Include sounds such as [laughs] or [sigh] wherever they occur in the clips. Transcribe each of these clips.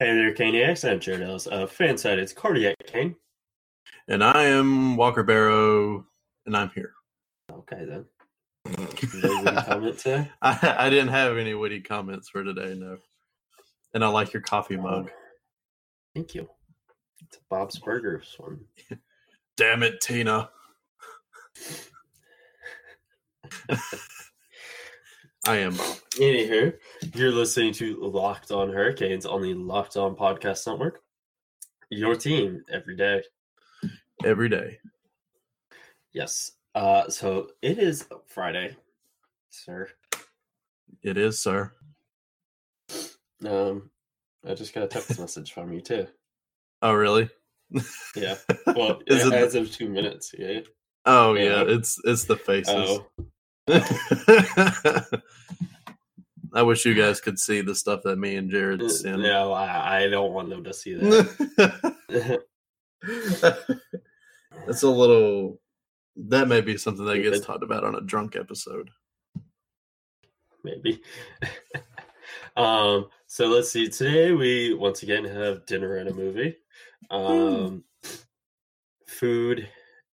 Hey there, Caniacs. I'm Jared Ellis of Fanside. It's Cardiac Kane. And I am Walker Barrow, and I'm here. Okay, then. [laughs] No? I, I didn't have any witty comments for today, no. And I like your coffee oh. mug. Thank you. It's a Bob's Burgers one. [laughs] Damn it, Tina. [laughs] I am Bob. Anywho, you're listening to Locked On Hurricanes on the Locked On Podcast Network. Your team every day. Every day. Yes. Uh, so it is Friday, sir. It is, sir. Um, I just got a text [laughs] message from you too. Oh, really? Yeah. Well, [laughs] Is it- as of two minutes. Yeah. Oh, yeah. Yeah. It's it's the faces. Oh, [laughs] I wish you guys could see the stuff that me and Jared send. no, I, I don't want them to see [laughs] that. That's a little. That may be something that gets talked about on a drunk episode. maybe. [laughs] um, so let's see. Today we once again have dinner and a movie. Um, food,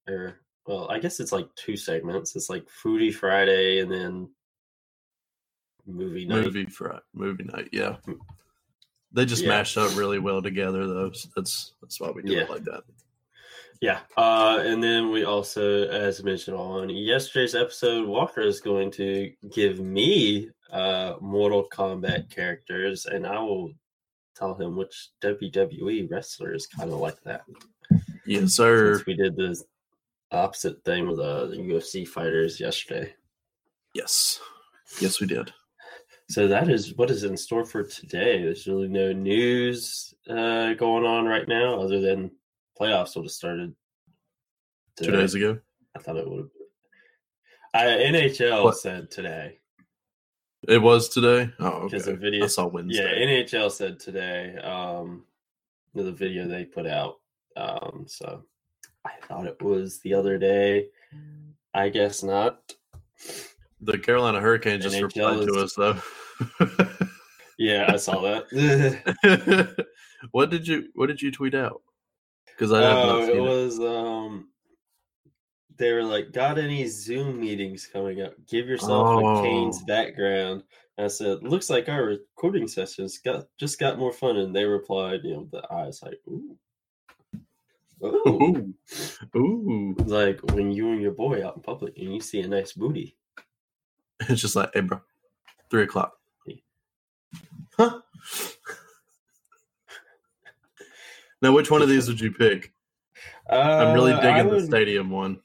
or well, I guess it's like two segments. It's like Foodie Friday and then movie night. Movie for movie night, yeah. [laughs] They just Yeah. mash up really well together, though. so that's that's why we do Yeah. it like that. Yeah. Uh, and then we also, as mentioned on yesterday's episode, Walker is going to give me uh, Mortal Kombat characters, and I will tell him which WWE wrestler is kind of like that. Yes, sir. Since we did the opposite thing with uh, the UFC fighters yesterday. Yes, yes, we did. So that is what is in store for today. There's really no news uh, going on right now, other than playoffs would have started Two days ago, I thought it would have. I, NHL What? said today it was today. Oh, because okay. the video. I saw Wednesday. Yeah, NHL said today. Um, the video they put out. Um, so I thought it was the other day. I guess not. The Carolina Hurricanes just NHL replied to us though. [laughs] Yeah, I saw that. [laughs] what did you What did you tweet out? Because I have Oh, not it seen it. was um they were like, got any Zoom meetings coming up? Give yourself a Canes Oh. background. And I said, looks like our recording sessions got just got more fun. And they replied, you know, the eyes like, ooh. Ooh. [laughs] Ooh, ooh! like when you and your boy out in public and you see a nice booty. [laughs] It's just like, hey, bro, three o'clock. Huh? now, which one of these would you pick? I'm really Uh, digging the stadium one.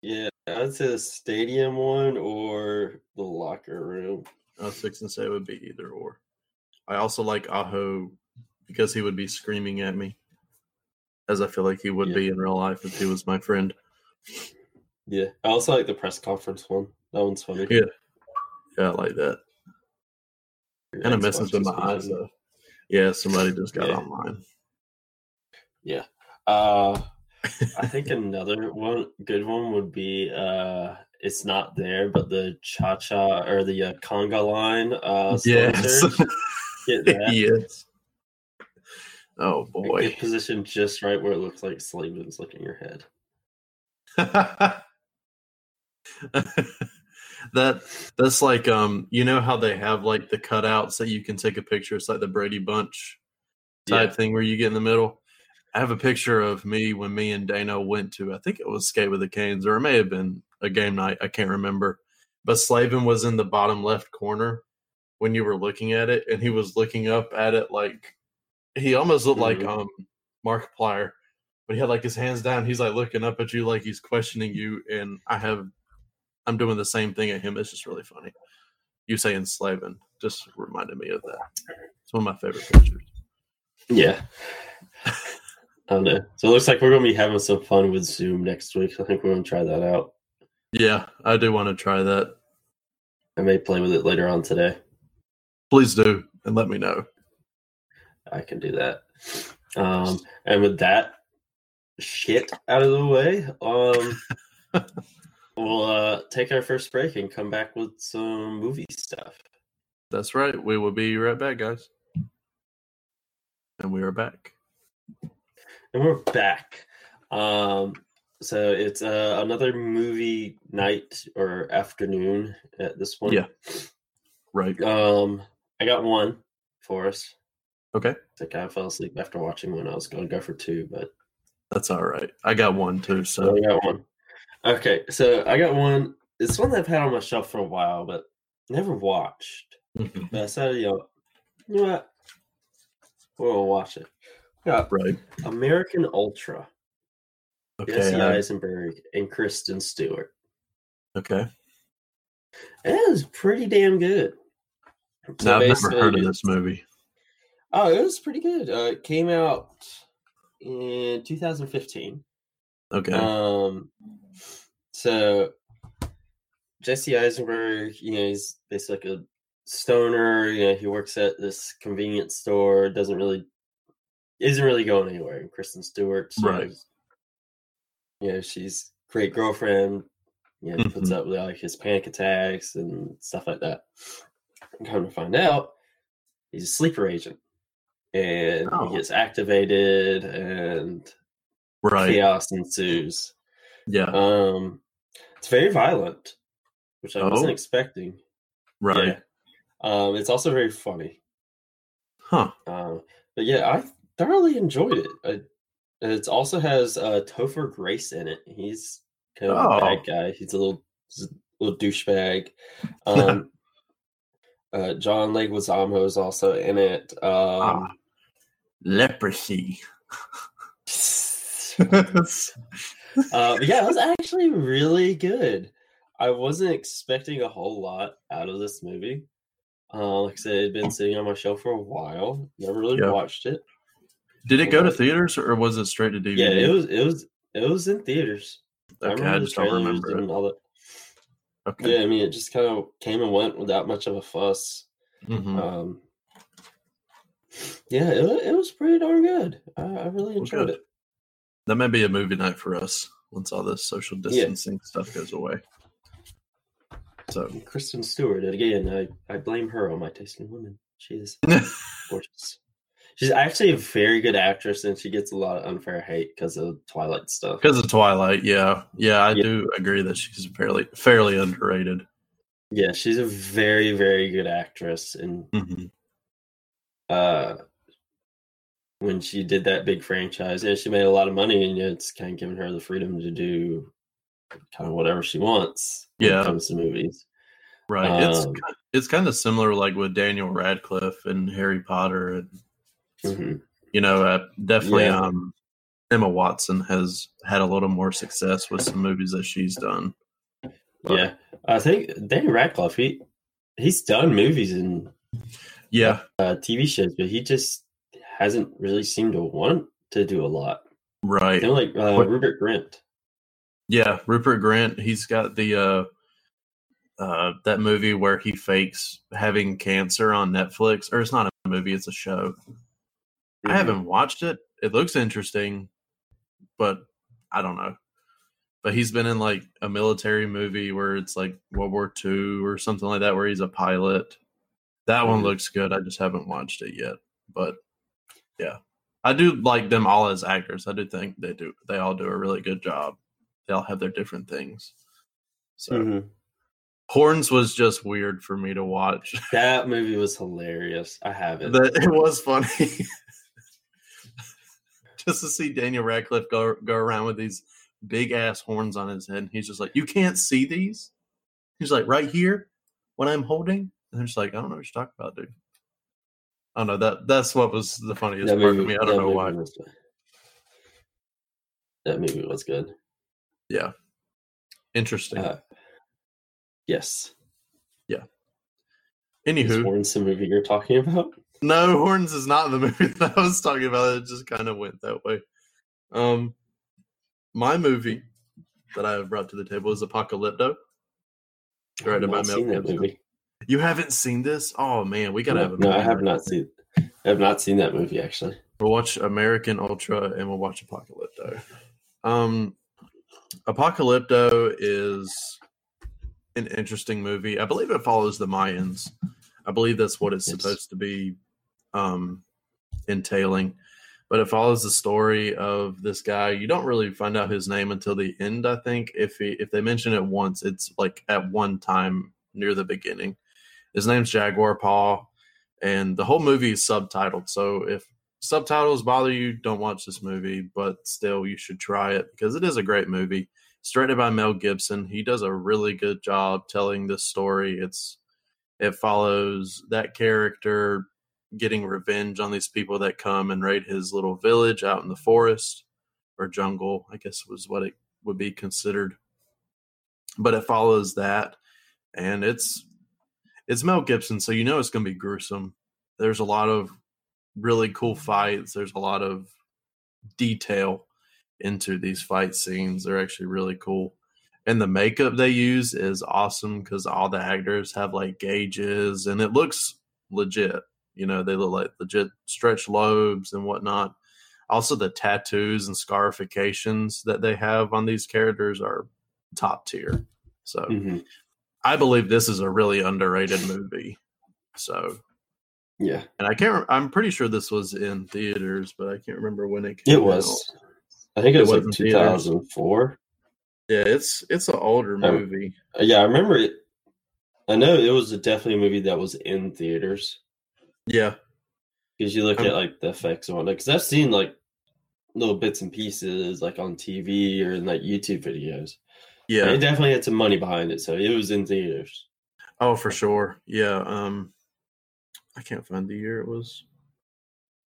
Yeah, I'd say the stadium one or the locker room. I was fixing to say it would be either or. I also like Aho because he would be screaming at me, as I feel like he would Yeah. be in real life if he was my friend. Yeah. I also like the press conference one. That one's funny. Yeah. Yeah, I like that. Your of Xbox messes with my eyes though. Yeah, somebody just got Yeah. online. Yeah. Uh, I think [laughs] another one, good one, would be uh, it's not there, but the cha cha or the uh, conga line. Uh, Yes. [laughs] Yes. Oh boy. Get positioned just right where it looks like Slavin's looking your head. [laughs] that that's like um you know how they have like the cutouts that you can take a picture it's like the brady bunch type Yeah. thing where you get in the middle i have a picture of me when me and dano went to i think it was skate with the canes or it may have been a game night i can't remember but slavin was in the bottom left corner when you were looking at it and he was looking up at it like he almost looked like Mhm. um Markiplier but he had like his hands down he's like looking up at you like he's questioning you and i have i'm doing the same thing at him it's just really funny you saying slavin just reminded me of that it's one of my favorite pictures Yeah. I don't know. So it looks like we're going to be having some fun with Zoom next week. I think we're going to try that out. yeah i do want to try that I may play with it later on today. please do and let me know I can do that. Um, and with that shit out of the way, um, [laughs] we'll uh, take our first break and come back with some movie stuff. that's right we will be right back guys And we are back. And we're back. Um, so it's uh, another movie night or afternoon at this point. Yeah. Right. Um, I got one for us. Okay. I kind of fell asleep after watching one. I was going to go for two, but That's all right. I got one too. so So I got one. Okay, so I got one. It's one that I've had on my shelf for a while, but never watched. Mhm. But I said, you know, you know what? We'll watch it. Got right. American Ultra. Okay. Jesse I- Eisenberg and Kristen Stewart. okay. It was pretty damn good. So Now, I've never heard of this movie. Oh, it was pretty good. Uh, it came out in 2015. Okay. Um, so Jesse Eisenberg, you know, he's basically like a stoner. You know, he works at this convenience store. Doesn't really, isn't really going anywhere. And Kristen Stewart, Right. You know, she's great girlfriend. You know, puts Mhm. up with like his panic attacks and stuff like that. And come to find out, he's a sleeper agent, and Oh. he gets activated, and right. chaos ensues. Yeah. Um, it's very violent, which I wasn't Oh. expecting. right. Yeah. Um, it's also very funny. Huh. Um, but yeah, I thoroughly enjoyed it. I, it also has uh, Topher Grace in it. He's kind of a Oh. bad guy. He's a little, he's a little douchebag. [laughs] Um, uh, John Leguizamo is also in it. Um, Ah. Leprosy. [laughs] [laughs] Uh, yeah, it was actually really good. I wasn't expecting a whole lot out of this movie. Uh, like I said, it had been sitting on my shelf for a while. Never really Yeah. watched it. Did it go to theaters or was it straight to DVD? Yeah, it was it was it was in theaters. Okay, I the just don't remember it. all that. Okay. Yeah, I mean, it just kind of came and went without much of a fuss. Mhm. Um, yeah, it, it was pretty darn good. I, I really enjoyed good. it. That may be a movie night for us once all this social distancing stuff goes away. So Kristen Stewart, again, I, I blame her on my taste in women. She is [laughs] gorgeous. She's actually a very good actress, and she gets a lot of unfair hate because of Twilight stuff. because of Twilight, yeah, yeah, I Yeah. do agree that she's fairly fairly underrated. Yeah, she's a very, very good actress, and hmm uh, when she did that big franchise, and she made a lot of money, and it's kind of given her the freedom to do kind of whatever she wants. when Yeah. it comes to movies. Right. it's Um, ki- it's kind of similar like with Daniel Radcliffe and Harry Potter and Mhm. you know, uh, definitely Yeah. um Emma Watson has had a little more success with some movies that she's done. But- Yeah, I think Daniel Radcliffe he he's done movies and Yeah, uh, TV shows, but he just hasn't really seemed to want to do a lot. right. Kind of like uh, What- Rupert Grint. Yeah, Rupert Grint, he's got the uh uh that movie where he fakes having cancer on Netflix or it's not a movie, it's a show. I Mhm. haven't watched it. It looks interesting, but I don't know. But he's been in like a military movie where it's like World War II or something like that, where he's a pilot. That one Mhm. looks good. I just haven't watched it yet. But yeah, I do like them all as actors. I do think they do. They all do a really good job. They all have their different things. So Mhm. Horns was just weird for me to watch. [laughs] That movie was hilarious. I have it. that it was funny [laughs] just to see Daniel Radcliffe go go around with these big ass horns on his head. And he's just like, "You can't see these." He's like, "Right here, when I'm holding." And I'm just like, "I don't know what you're talking about, dude." I don't know that that's what was the funniest That part movie- of me. I don't know why. was- that movie was good. Yeah, interesting. Uh, yes. Yeah. Anywho, Horns the movie you're talking about? No, Horns is not the [laughs] movie that I was talking about. It just kind of went that way. Um, my movie that I have brought to the table is Apocalypto. Directed I've by not Mel seen that Gibson. movie. You haven't seen this? Oh man, we gotta No, have a no, I have not seen. I have not seen that movie actually. We'll watch American Ultra and we'll watch Apocalypto. Um, Apocalypto is an interesting movie. I believe it follows the Mayans. I believe that's what it's Yes. supposed to be um, entailing. But it follows the story of this guy. You don't really find out his name until the end, I think. If he, if they mention it once, it's like at one time near the beginning. His name's Jaguar Paw, and the whole movie is subtitled. So if subtitles bother you, don't watch this movie, but still you should try it because it is a great movie. It's directed by Mel Gibson. He does a really good job telling this story. It's it follows that character getting revenge on these people that come and raid his little village out in the forest or jungle, I guess was what it would be considered. But it follows that and it's it's Mel Gibson, so you know it's going to be gruesome. There's a lot of really cool fights. There's a lot of detail into these fight scenes. They're actually really cool. And the makeup they use is awesome because all the actors have like gauges and it looks legit. You know, they look like legit stretch lobes and whatnot. Also, the tattoos and scarifications that they have on these characters are top tier. So, Mm-hmm. I believe this is a really underrated movie. So, Yeah, and I can't. I'm pretty sure this was in theaters, but I can't remember when it came. it was. I think it was like in theaters? 2004. Yeah, it's it's an older Oh. movie. Uh, Yeah, I remember it. I know it was definitely a movie that was in theaters Yeah, because you look Um, at like the effects on it. Because I've seen like little bits and pieces like on TV or in like YouTube videos. Yeah. It definitely had some money behind it, so it was in theaters. Oh, for sure. Yeah. Um, I can't find the year it was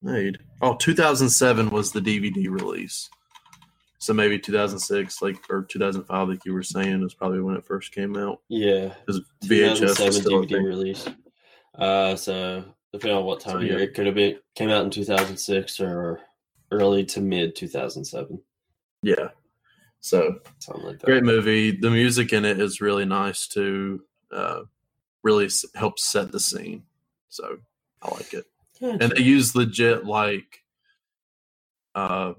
made. Oh, 2007 was the DVD release. So maybe 2006, like or 2005, like you were saying, is probably when it first came out. Yeah, Because VHS was still DVD release. Uh, so depending on what time So, of year, it could have been came out in 2006 or early to mid 2007, Yeah. So something like that. great movie. The music in it is really nice to Uh, really s- helps set the scene. So I like it. And they use legit like uh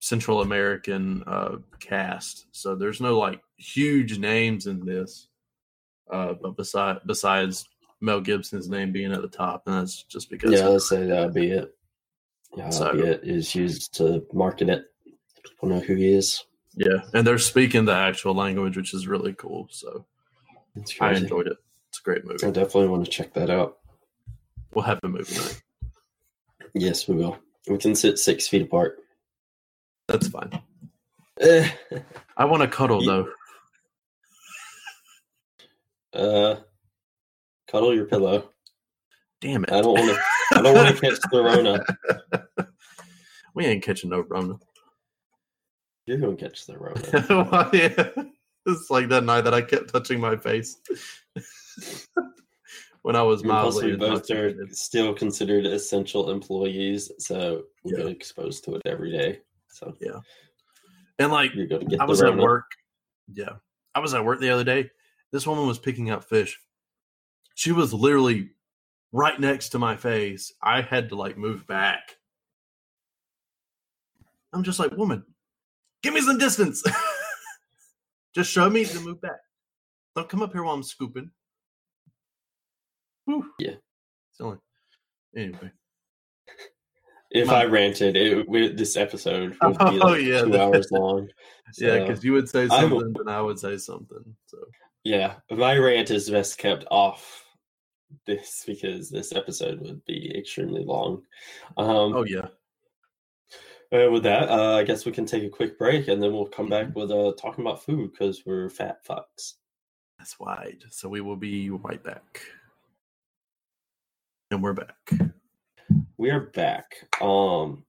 central american uh cast so there's no like huge names in this uh but beside besides mel gibson's name being at the top and that's just because yeah, let's say that would be it. Yeah, So- that'd be it. Is used to market it. People know who he is. Yeah and they're speaking the actual language which is really cool so It's i enjoyed it it's a great movie I definitely want to check that out. we'll have a movie night Yes, we will. We can sit six feet apart. that's fine [laughs] i want to cuddle though uh, cuddle your pillow. damn it I don't want to. I don't want to catch the Rona. [laughs] we ain't catching no rona You're gonna catch the Rona. [laughs] Well, yeah. It's like that night that I kept touching my face [laughs] when I was Plus, mildly we both are still considered essential employees, so we Yeah. get exposed to it every day. So yeah, And like you're gonna get I was at work. Yeah. I was at work the other day. This woman was picking up fish. She was literally right next to my face. I had to like move back. I'm just like, woman, give me some distance. [laughs] just show me to move back. Don't come up here while I'm scooping. Whew. Yeah. It's only anyway. If My- I ranted, it, we, this episode would be [laughs] Oh, like yeah, two hours [laughs] long. Yeah, because you would say something, and I would say something. So yeah, my rant is best kept off this because this episode would be extremely long. Um, oh yeah, Uh, with that, uh, I guess we can take a quick break and then we'll come back Mm-hmm. with uh, talking about food because we're fat fucks. that's wide. So we will be right back, and we're back. We are back. Um,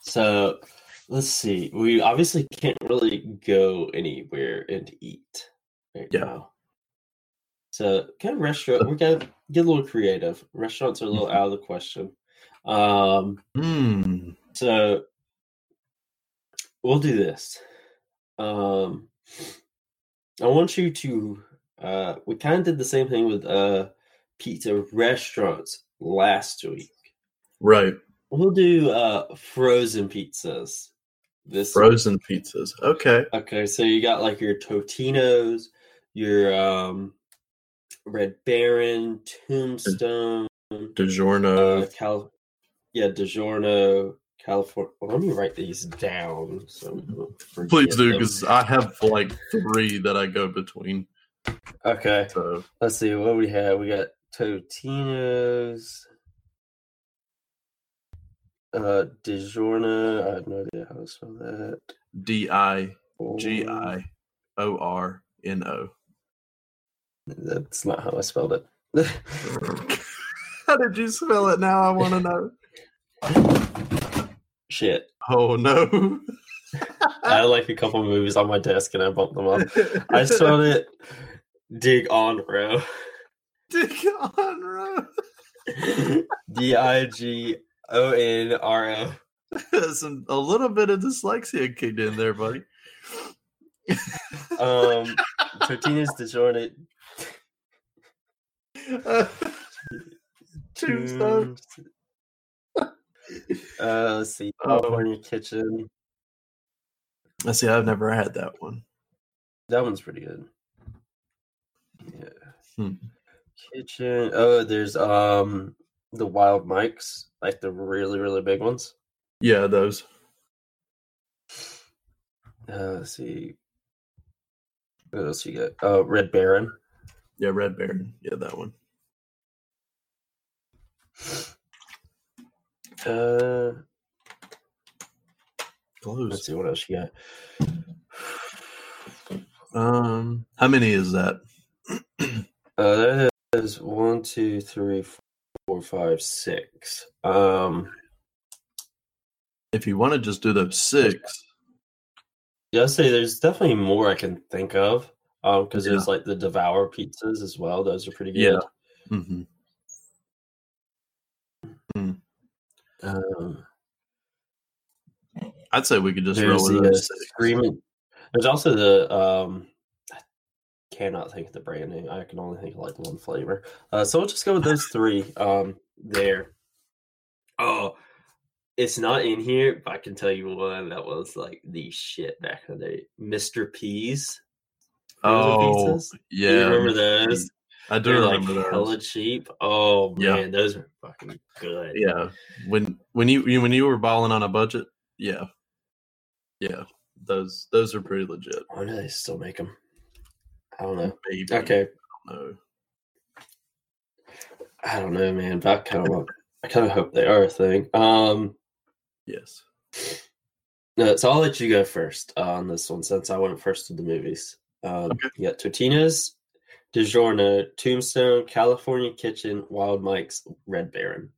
so let's see. We obviously can't really go anywhere and eat right Yeah. now. So, kind of restaurant. We're gonna get a little creative. Restaurants are a little out of the question. Um, Hmm. So we'll do this. Um I want you to uh we kind of did the same thing with uh pizza restaurants last week. Right, We'll do uh frozen pizzas. This frozen pizzas. Okay. Okay, so you got like your Totinos, your um Red Baron, Tombstone, DiGiorno. uh, Cal, yeah, DiGiorno, California. Well, let me write these down. So forget Please do, because I have like three that I go between. Okay, So let's see what we have. We got Totino's, uh, DiGiorno. I have no idea how to spell that. D I G I O R N O. That's not how I spelled it. [laughs] How did you spell it? Now I want to know. Shit. Oh no! I had like a couple movies on my desk and I bumped them up. I [laughs] spelled it Dig On Row. Dick on row. [laughs] D I G O N R O. Some a little bit of dyslexia kicked in there, buddy. Um, [laughs] Tortina's DiGiorno. Tombstone. Uh, let's see. Oh. [laughs] California Kitchen. I see. I've never had that one. That one's pretty good. Yeah. Hmm. Kitchen. Oh, there's um the Wild Mikes, like the really really big ones. Yeah, those. Uh, let's see. What else you got? Uh, Red Baron. Yeah, Red Baron. Yeah, that one. Uh, let's see what else you got. [sighs] Um, how many is that? [clears throat] Uh, that is one, two, three, four, five, six. Um, If you want to just do those six, yeah, I'd say there's definitely more I can think of. Um, because Yeah. there's like the Devour pizzas as well. Those are pretty Yeah. good. hmm Um, I'd say we could just roll with the uh, six. Screaming. There's also the um. I cannot think of the brand name. I can only think of like one flavor. Uh, so we'll just go with those three. Um, there. Oh, it's not in here, but I can tell you one that was like the shit back in the day. Mr. P's. Oh, yeah. you remember those? I do They're like remember hella those. cheap. Oh Yeah. man, those are fucking good. Yeah, when when you you- when you were balling on a budget, yeah, yeah, those those are pretty legit. Why do they still make them? I don't know. Maybe. Okay, No. I don't know, man. But I kind of I kind of hope they are a thing. Um, Yes. no, so I'll let you go first uh, on this one since I went first to the movies. Um, Okay. You got Totino's, DiGiorno, Tombstone, California Kitchen, Wild Mike's, Red Baron.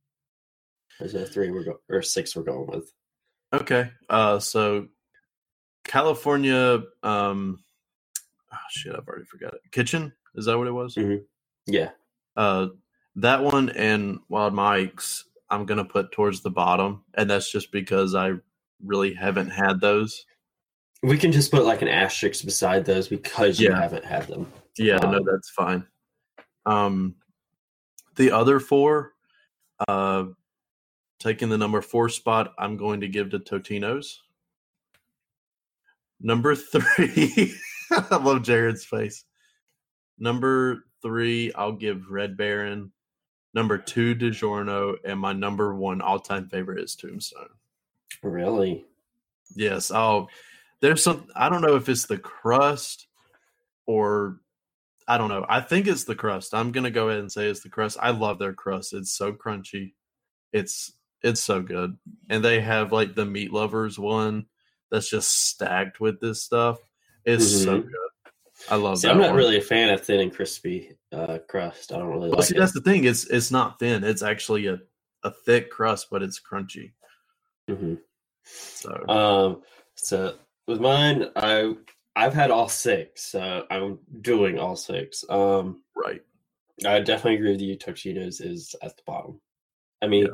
Those are the three we're go- or six we're going with. Okay. Uh, so California. Um. Oh shit! I've already forgot it. Kitchen is that what it was? Mhm. Yeah, Uh, that one and Wild Mike's. I'm gonna put towards the bottom, and that's just because I really haven't had those. we can just put like an asterisk beside those because you Yeah. haven't had them. Yeah, no, Um, that's fine. Um, the other four, uh, taking the number four spot, I'm going to give to Totino's. Number [laughs] three, I love Jared's face. Number three, I'll give Red Baron. Number two, DiGiorno, and my number one all-time favorite is Tombstone. Really? Yes. Oh, there's some. I don't know if it's the crust or I don't know. I think it's the crust. I'm gonna go ahead and say it's the crust. I love their crust. It's so crunchy. It's it's so good. And they have like the meat lovers one that's just stacked with this stuff. It's so Mhm. good. I love See, that. I'm not one. really a fan of thin and crispy uh, crust. I don't really Well, like see, it. that's the thing. It's it's not thin. It's actually a a thick crust, but it's crunchy. Mhm. So Um, so with mine, I I've had all six. So I'm doing all six. Um, right. I definitely agree with you. Totino's is at the bottom. I mean,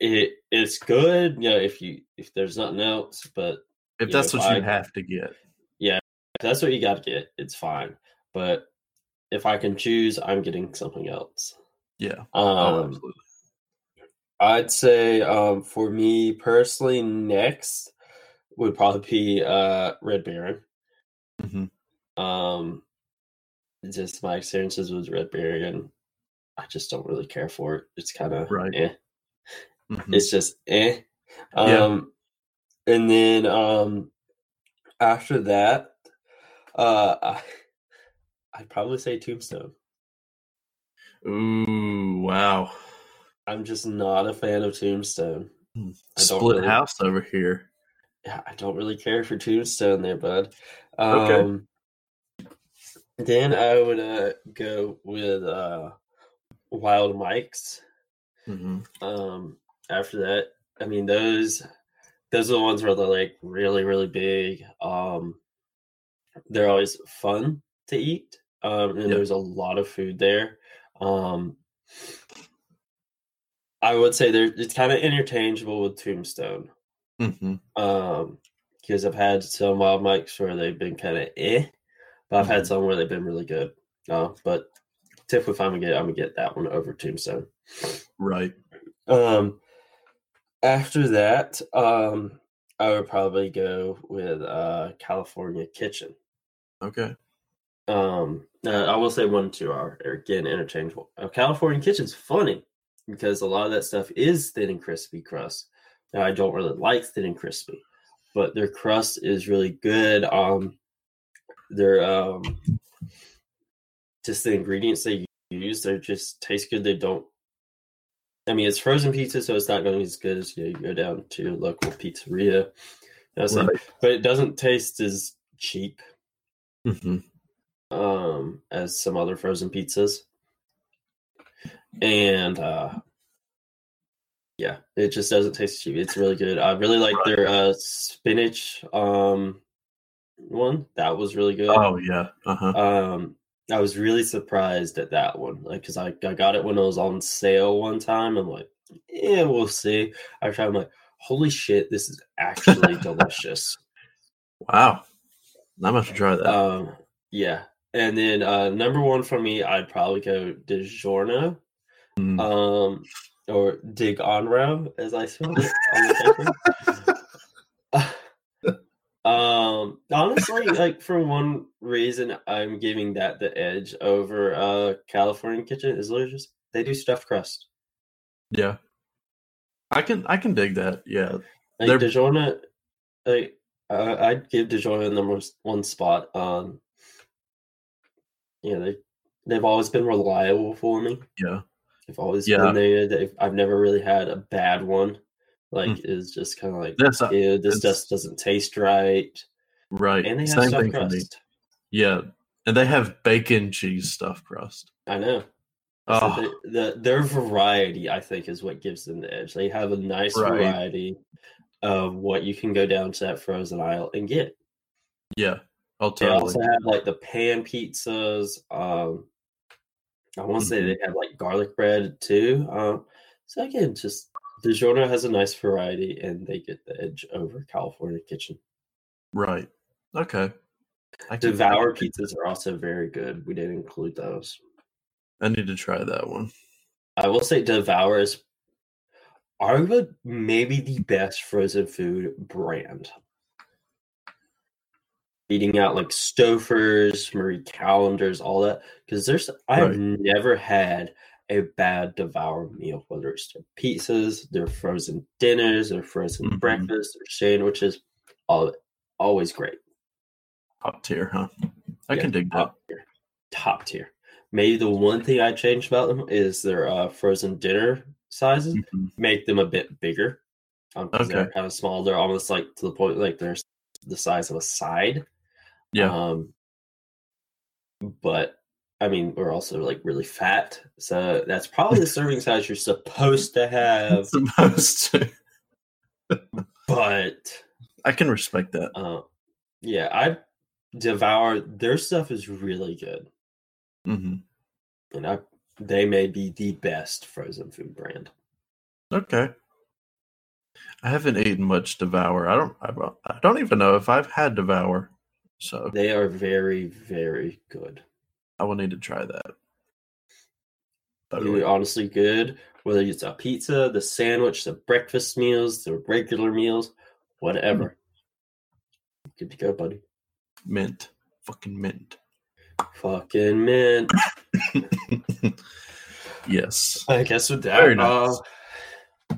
it it's good. You know, if you if there's nothing else, but If that's if what you have to get. Yeah. If that's what you got to get. It's fine. But if I can choose, I'm getting something else. Yeah. Um, oh, absolutely. I'd say um, for me personally, next would probably be uh, Red Baron. Mhm. Um, just my experiences with Red Baron I just don't really care for it. It's kind of Right. eh. Mhm. It's just eh. Yeah. Um, and then um, after that, uh, I, I'd probably say Tombstone. Ooh, wow. I'm just not a fan of Tombstone. Split really- house over here. Yeah, I don't really care for Tombstone there, bud. Okay. Um, Then I would uh, go with uh, Wild Mikes. hmm Um, after that, I mean those those are the ones where they're like really really big. Um, they're always fun to eat. Um, and Yep. there's a lot of food there. Um, I would say they're it's kind of interchangeable with Tombstone. Hmm Um, because I've had some Wild Mikes where they've been kind of eh, but I've had Mhm. some where they've been really good. Uh, but typically, if I'm gonna get, I'm gonna get that one over Tombstone. Right. Um, after that, um, I would probably go with uh California Kitchen. Okay. Um, uh, I will say one two are again interchangeable. Uh, California Kitchen's funny because a lot of that stuff is thin and crispy crust. Now I don't really like thin and crispy, but their crust is really good. Um, their um, just the ingredients they use, they just taste good. They don't. I mean, it's frozen pizza, so it's not going to be as good as you, know, you go down to your local pizzeria. You know, Right. but it doesn't taste as cheap hmm um as some other frozen pizzas and uh yeah it just doesn't taste cheap it's really good i really like their uh spinach um one that was really good Oh yeah. Uh huh. um i was really surprised at that one like because I, I got it when it was on sale one time i'm like yeah we'll see i tried i'm like holy shit this is actually delicious Wow. I must try that. Um, yeah, and then uh, number one for me, I'd probably go DiGiorno, Mm. um, or Dig on ram as I spelled it [laughs] the [laughs] um, honestly, like for one reason, I'm giving that the edge over uh California Kitchen is literally just they do stuffed crust. yeah. I can I can dig that. Yeah. Like They're- DiGiorno, like uh, I'd give DiGiorno number one spot. Um, yeah, they they've always been reliable for me. Yeah. They've always Yeah. been there. They've, I've never really had a bad one. Like it's just kind of like, That's yeah, this just doesn't taste right, right. and they have Same stuffed crust. Yeah. And they have bacon cheese stuffed crust. I know. So Oh, the, the their variety, I think, is what gives them the edge. They have a nice Right. variety of what you can go down to that frozen aisle and get. yeah. Oh, They totally. also have like the pan pizzas. Um, I want to say Mhm. they have like garlic bread too. Um, so again, just DiGiorno has a nice variety, and they get the edge over California Kitchen. Right. Okay. I Devour can- pizzas are also very good. We didn't include those. I need to try that one. I will say Devour is arguably maybe the best frozen food brand. Beating out like Stouffer's, Marie Callender's, all that. Because there's I've Right. never had a bad Devour meal, whether it's their pizzas, their frozen dinners, their frozen Mhm. breakfast, their sandwiches, all. Always great. Top tier, huh? I Yeah, can dig that. top tier. Top tier. Maybe the one thing I changed about them is their uh, frozen dinner sizes. Mhm. make them a bit bigger. Um, 'cause they're Okay. kind of small. They're almost like to the point like they're the size of a side. Yeah. Um, but I mean, we're also like really fat, so that's probably the [laughs] serving size you're supposed to have. [laughs] Supposed to. But I can respect that. uh, yeah, I devour their stuff is really good, Mm-hmm. and I they may be the best frozen food brand. Okay. I haven't eaten much Devour. I don't. I, don't- I don't even know if I've had Devour, so They are very very good. I will need to try that. Really honestly good. Whether it's a pizza, the sandwich, the breakfast meals, the regular meals, whatever. Good to go, buddy. Mint, fucking mint. Fucking mint. [laughs] Yes. I guess with that, Very uh,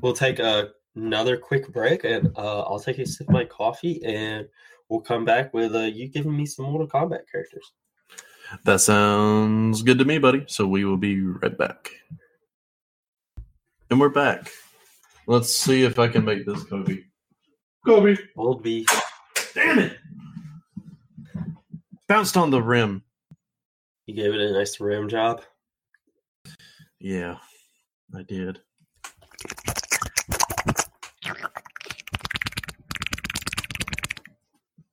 we'll take a, another quick break, and uh, I'll take a sip of my coffee, and we'll come back with uh, you giving me some Mortal Kombat characters. That sounds good to me, buddy. So we will be right back. And we're back. Let's see if I can make this Kobe. Kobe. We'll be Damn it. Bounced on the rim. you gave it a nice rim job. Yeah, I did.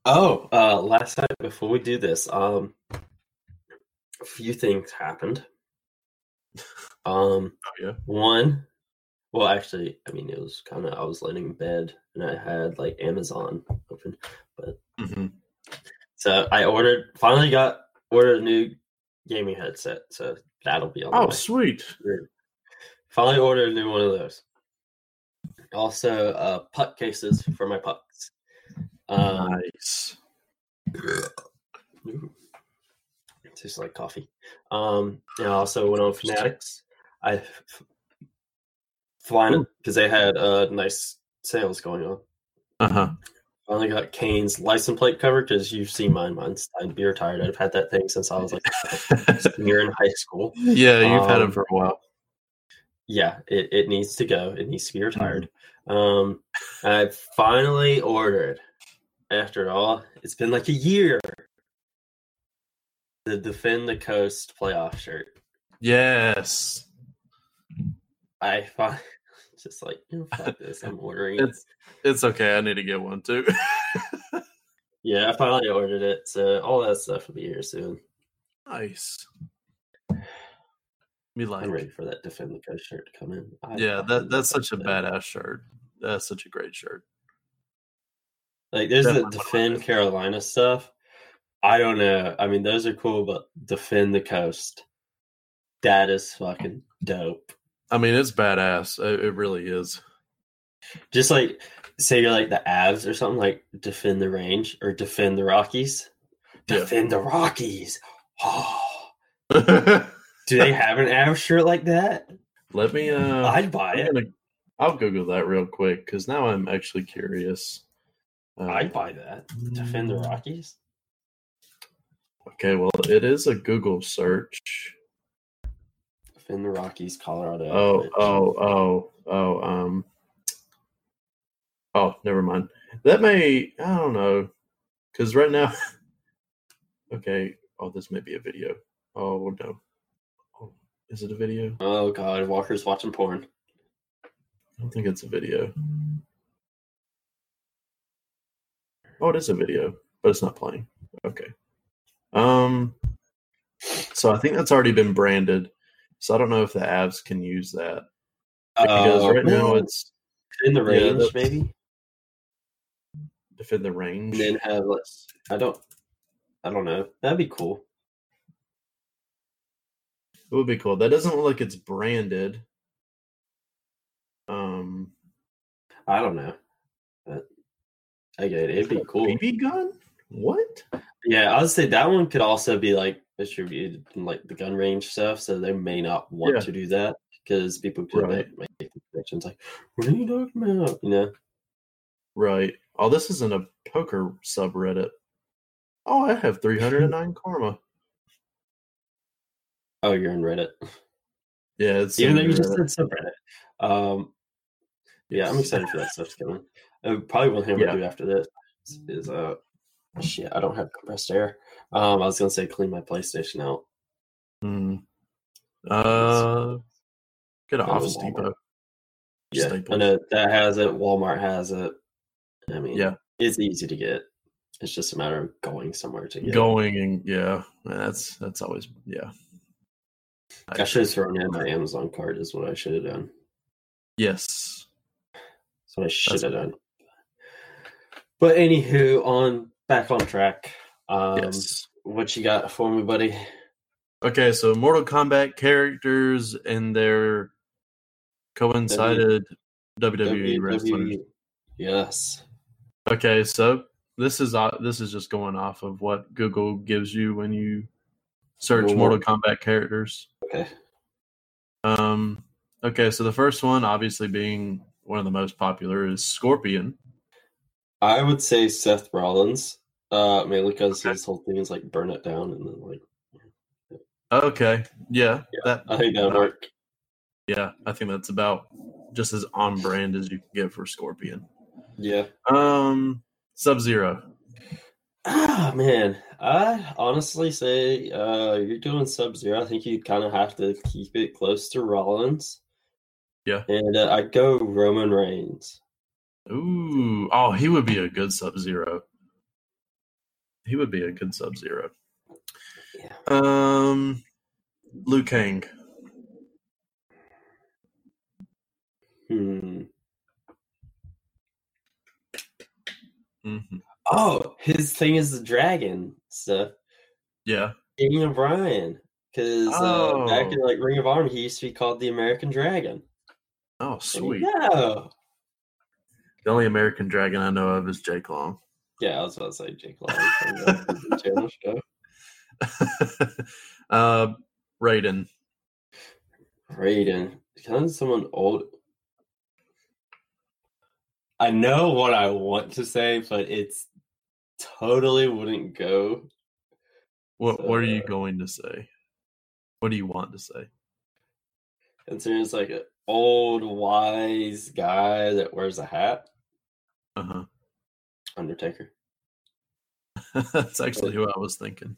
Oh, uh, last night before we do this, um, a few things happened. Um, Oh, yeah. one, well, actually, I mean, it was kind of I was laying in bed and I had like Amazon open, but mm-hmm. so I ordered. Finally, got ordered a new gaming headset, so that'll be on. Oh, sweet. Finally ordered a new one of those. Also, uh, puck cases for my pucks. Um, Nice. Tastes like coffee. Um, and I also went on Fanatics. I flying because they had uh nice sales going on. Uh huh. Finally got Canes license plate cover because you've seen mine. Mine's I'm beer tired. I've had that thing since I was like [laughs] senior in high school. yeah, you've had Um, him for a while. Yeah, it, it needs to go. It needs to be retired. Um, I finally ordered. After all, it's been like a year. The Defend the Coast playoff shirt. Yes. I find [laughs] just like you know, fuck this. I'm ordering it. It's it's okay. I need to get one too. [laughs] Yeah, I finally ordered it. So all that stuff will be here soon. nice. Me like. [sighs] I'm ready for that Defend the Coast shirt to come in. I Yeah, that that's such a badass shirt. That's such a great shirt. Like there's the Definitely my Defend. Carolina stuff. I don't know. I mean, those are cool, but Defend the Coast. That is fucking dope. I mean, it's badass. It, it really is. Just like say you're like the Avs or something like defend the range or defend the Rockies. Yeah. Defend the Rockies. Oh, [laughs] do they have an Avs shirt like that? Let me. Uh, I'd buy I'm it. gonna, I'll Google that real quick because now I'm actually curious. Uh, I'd buy that. Defend the mm, Rockies. Okay, well, it is a Google search. Defend the Rockies, Colorado. Oh, oh, oh, oh. Um. Oh, never mind. That may. I don't know. Because right now. [laughs] okay. Oh, this may be a video. Oh no. Oh, is it a video? Oh god, Walker's watching porn. I don't think it's a video. Oh, it is a video, but it's not playing. Okay. Um. So I think that's already been branded. So I don't know if the Avs can use that because Uh, right now it's in the yeah, range, that's- maybe. defend the range. And then have less. I don't. I don't know. That'd be cool. It would be cool. That doesn't look like it's branded. Um, I don't know. I get it. It'd be cool. BB gun? What? Yeah, I would say that one could also be like distributed in like the gun range stuff, so they may not want Yeah. to do that because people could Right. make, make the connections like, "What are you talking about?" You know? Right. Oh, this isn't a poker subreddit. Oh, I have [laughs] 309 karma. Oh, you're in Reddit. Yeah, it's Even though you just said subreddit. Um, yeah, I'm excited for that stuff to come probably one thing I'm gonna do after this is uh, shit. I don't have compressed air. Um, I was gonna say clean my PlayStation out. Hmm. Uh, get an Office Depot. Yeah, I know that has it. Walmart has it. I mean, Yeah. it's easy to get. It's just a matter of going somewhere to get. it. Going and yeah, that's that's always yeah. I should have thrown in my Amazon card. Is what I should have done. Yes. That's what I should have done. But anywho, on back on track. Um, yes. What you got for me, buddy? Okay, so Mortal Kombat characters and their coincided WWE. WWE. Yes. Okay, so this is uh, this is just going off of what Google gives you when you search Mortal Kombat characters. Okay. Um, okay, so the first one, obviously being one of the most popular, is Scorpion. I would say Seth Rollins, uh, mainly because Okay. his whole thing is like burn it down and then like Okay, yeah, Yeah, that I think that would work. yeah, I think that's about just as on brand as you can get for Scorpion. Yeah. Um, Sub Zero. Ah man, I honestly say uh, you're doing Sub Zero. I think you kind of have to keep it close to Rollins. Yeah. and uh, I go Roman Reigns. Ooh, oh, he would be a good Sub Zero. He would be a good Sub Zero. Yeah. Um, Liu Kang. Hmm. hmm Oh, his thing is the dragon stuff. Yeah. King O'Brien, because uh, back Oh. in like Ring of Honor, he used to be called the American Dragon. Oh, sweet. Yeah. The only American Dragon I know of is Jake Long. Yeah, I was about to say Jake Long from the Disney [laughs] show. uh, Raiden. Raiden. Kind of someone old. I know what I want to say, but it's totally wouldn't go. What What are you Uh, going to say? What do you want to say? Considering it's like an old wise guy that wears a hat. Undertaker. [laughs] That's actually who I was thinking.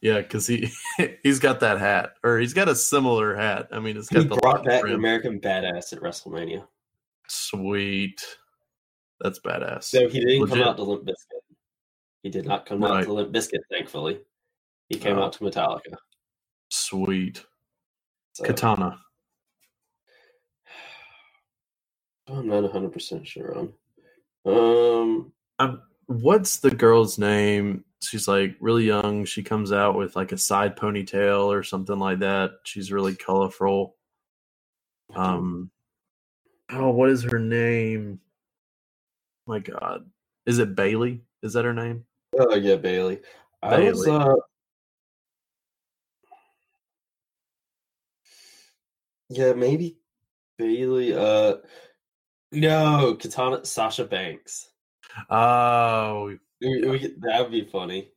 Yeah, because he [laughs] he's got that hat, or he's got a similar hat. I mean, it's got He the brought back brim. American Badass at WrestleMania. Sweet, that's badass. So he didn't come out to Limp Bizkit. He did not come out to Limp Bizkit, thankfully. He came Oh. out to Metallica. Sweet So katana. [sighs] I'm not 100% sure on. Um, Um, what's the girl's name? She's like really young. She comes out with like a side ponytail or something like that. She's really colorful. Um, oh, what is her name? My God, is it Bayley? Is that her name? oh, yeah, Bayley. I was, Bayley. uh, yeah, maybe Bayley. Uh, no, Katana, Sasha Banks. Oh, that would be funny.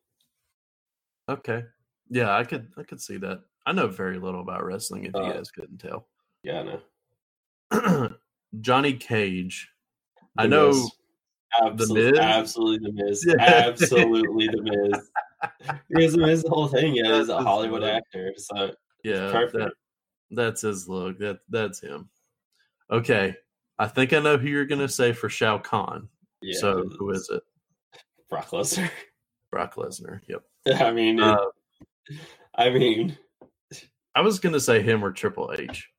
okay. Yeah, I could I could see that. I know very little about wrestling. If you Uh, guys couldn't tell, Yeah, I know. [clears throat] Johnny Cage. I know. Miz. Absolutely, Miz? absolutely the Miz. [laughs] Yeah. Absolutely the Miz. Because the Miz, the whole thing yeah, is a Hollywood good. actor. So Yeah, perfect. that, that's his look. That that's him. Okay, I think I know who you're gonna say for Shao Kahn. Yeah, so who is it? Brock Lesnar? [laughs] Brock Lesnar. Yep. I mean, Uh, I mean, I was gonna say him or Triple H.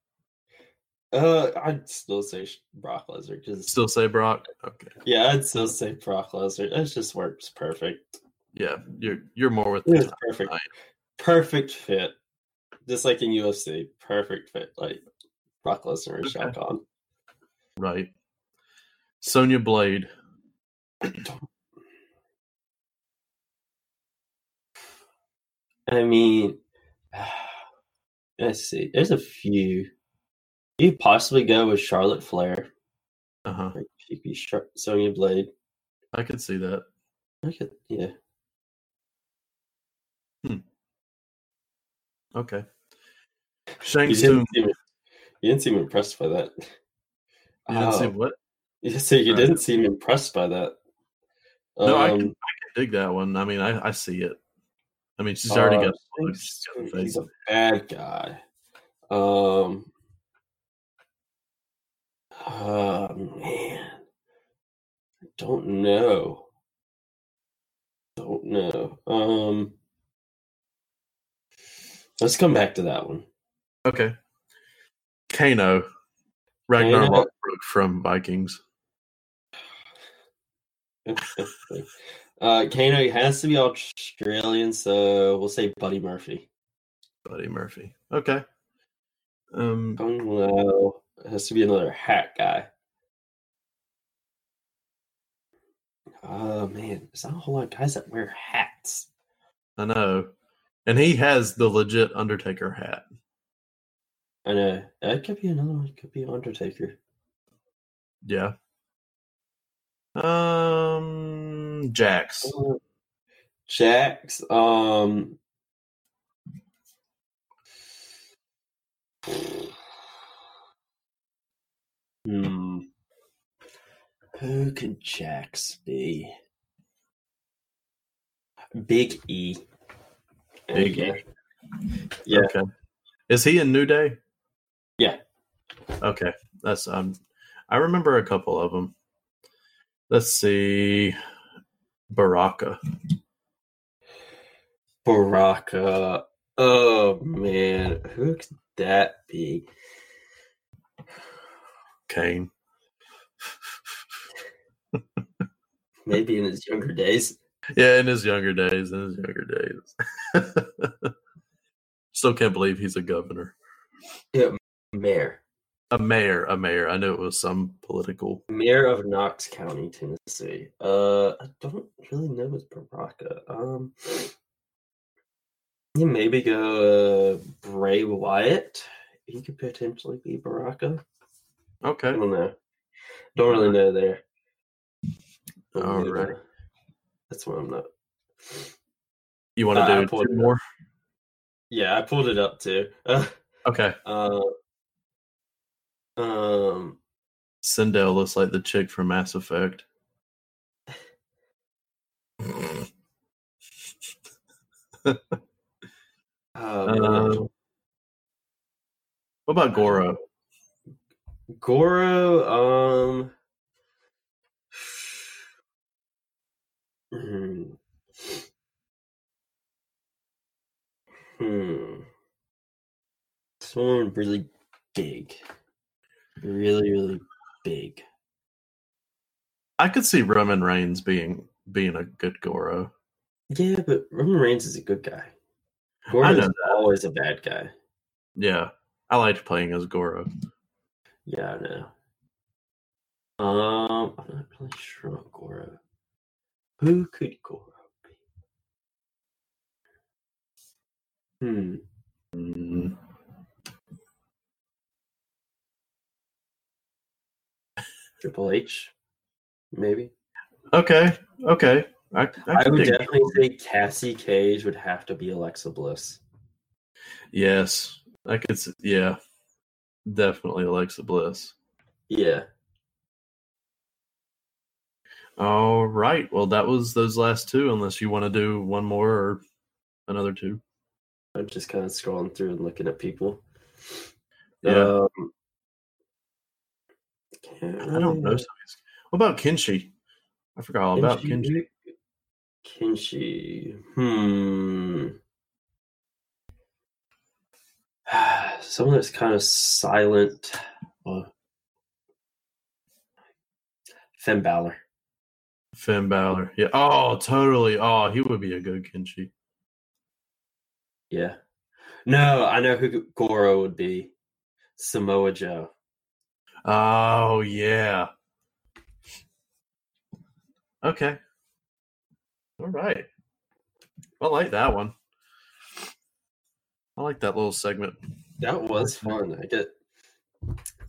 uh, I'd still say Brock Lesnar because Still say Brock. Okay. yeah, I'd still say Brock Lesnar. That just works perfect. Yeah, you're you're more with the perfect, tonight. perfect fit. Just like in UFC, perfect fit. Like Brock Lesnar and Okay. Kahn. right. Sonya Blade. I mean, let's see. There's a few. You could possibly go with Charlotte Flair. Uh huh. Like she could be Char- Sonya Blade. I could see that. I could, yeah. Hmm. Okay. Shang You Tsung. didn't, seem, you didn't seem impressed by that. You didn't see Oh, what? [laughs] you see, you Right. didn't seem impressed by that. No, I can, Um, I can dig that one. I mean, I, I see it. I mean, she's already uh, got. Shang look, a He's a bad guy. Um. Oh man, I don't know. Don't know. Um. Let's come back to that one. Okay. Kano. Ragnar Kano. Lothbrok from Vikings. [laughs] uh, Kano has to be Australian, so we'll say Buddy Murphy. Buddy Murphy. Okay. Um, Kung Lao has to be another hat guy. Oh man, there's not a whole lot of guys that wear hats. I know. And he has the legit Undertaker hat. I know that could be another one. It could be Undertaker. Yeah. Um, Jax. Uh, Jax. Um. Hmm. Who can Jax be? Big E. Big E. Yeah. Okay. Is he in New Day? Yeah. Okay. That's um. I remember a couple of them. Let's see. Baraka. Baraka. Oh man, who could that be? Kane. [laughs] Maybe in his younger days. Yeah, in his younger days. In his younger days. [laughs] Still can't believe he's a governor. Yeah, Mayor. A mayor. A mayor. I know it was some political. Mayor of Knox County, Tennessee. Uh I don't really know his Baraka. Um yeah, maybe go uh, Bray Wyatt. He could potentially be Baraka. I Okay. don't know. Don't really know there. Don't All right. there. That's what I'm not. You want Uh, to do two up. more? Yeah, I pulled it up too. [laughs] Okay. Uh, um, Sindel looks like the chick from Mass Effect. [laughs] oh. Um, what about Goro? Goro, um, hmm, hmm, someone really big, really, really big. I could see Roman Reigns being being a good Goro. Yeah, but Roman Reigns is a good guy. Goro is always a bad guy. Yeah, I liked playing as Goro. Yeah, I know. Um, I'm not really sure about Goro. Who could Goro be? Hmm. Mm, Triple H, maybe. Okay, okay. I, I, I, would definitely say Cassie Cage would have to be Alexa Bliss. Yes, I could. Yeah, definitely Alexa Bliss. Yeah. All right. Well, that was those last two. Unless you want to do one more or another two. I'm just kind of scrolling through and looking at people. Yeah. Um, I don't know. really- some of these- What about Kenshi? I forgot all about Kenshi. Kenshi. Hmm. [sighs] Someone that's kind of silent. Well, Finn Balor. Finn Balor. Yeah. Oh, totally. Oh, he would be a good Kenshi. Yeah. No, I know who Goro would be. Samoa Joe. Oh, yeah. Okay. All right. I like that one. I like that little segment. That was fun. I get.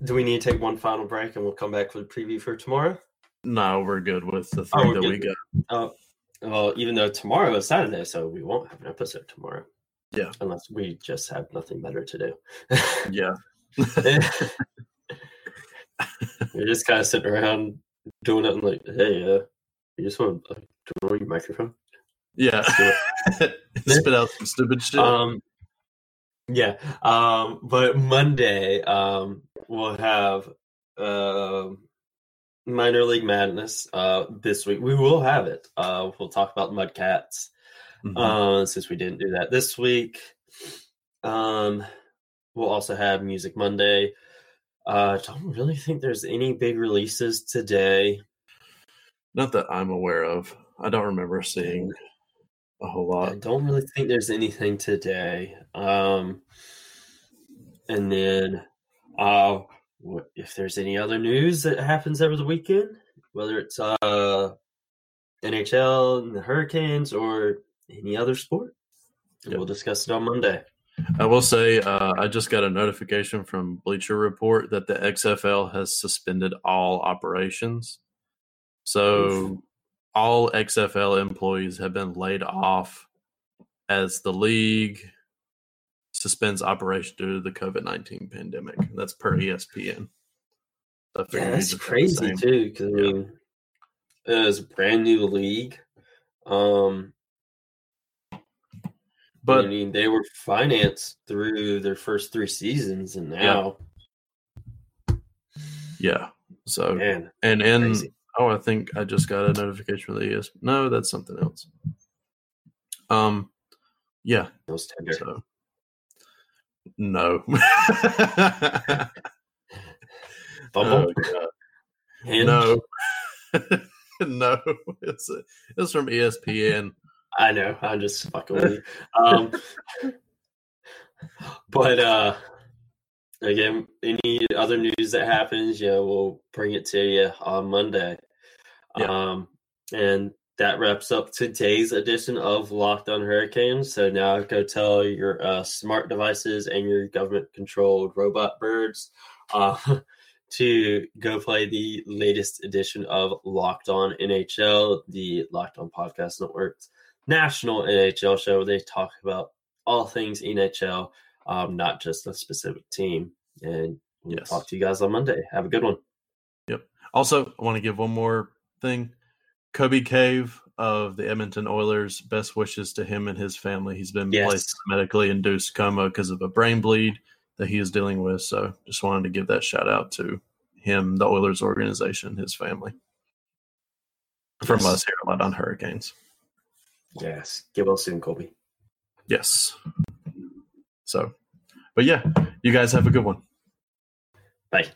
Do we need to take one final break and we'll come back with a preview for tomorrow? No, we're good with the Oh, three we're that we good. got. Oh, well, even though tomorrow is Saturday, so we won't have an episode tomorrow. Yeah. Unless we just have nothing better to do. Yeah. [laughs] [laughs] [laughs] We're just kind of sitting around doing it and like, hey, uh, you just want to like, turn on your microphone? Yeah. [laughs] Spit out some stupid shit. Um, yeah. Um, but Monday, um, we'll have um minor league madness. Uh, this week we will have it. Uh, we'll talk about Mudcats. Mhm. Uh, since we didn't do that this week. Um, we'll also have Music Monday. Uh, don't really think there's any big releases today. Not that I'm aware of. I don't remember seeing a whole lot. I don't really think there's anything today. Um, and then, uh, if there's any other news that happens over the weekend, whether it's uh NHL and the Hurricanes or any other sport, Yep. we'll discuss it on Monday. I will say uh, I just got a notification from Bleacher Report that the XFL has suspended all operations. So Oof. all XFL employees have been laid off as the league suspends operation due to the COVID nineteen pandemic. That's per ESPN. Yeah, that's just have the crazy too. Because I Yeah. mean, it was a brand new league. Um, But I mean, they were financed through their first three seasons, and now, yeah, so man, and in crazy. oh, I think I just got a notification from the ES. No, that's something else. Um, yeah. So no. [laughs] Bumble? Oh? No. [laughs] no. It's it's from ESPN. I know. I'm just fucking with you. [laughs] Um, but uh, again, any other news that happens, yeah, we'll bring it to you on Monday. Yeah. Um, and that wraps up today's edition of Locked on Hurricanes. So now go tell your uh, smart devices and your government-controlled robot birds uh, [laughs] to go play the latest edition of Locked On NHL, the Locked On Podcast Network's national NHL show. They talk about all things NHL, um, not just a specific team. And we'll Yes. talk to you guys on Monday. Have a good one. Yep. Also, I want to give one more thing. Colby Cave of the Edmonton Oilers, best wishes to him and his family. He's been Yes. placed in medically induced coma because of a brain bleed that he is dealing with. So just wanted to give that shout out to him, the Oilers organization, his family. From Yes. us here Locked On Hurricanes. Yes. Get well soon, Colby. Yes. So, but yeah, you guys have a good one. Bye.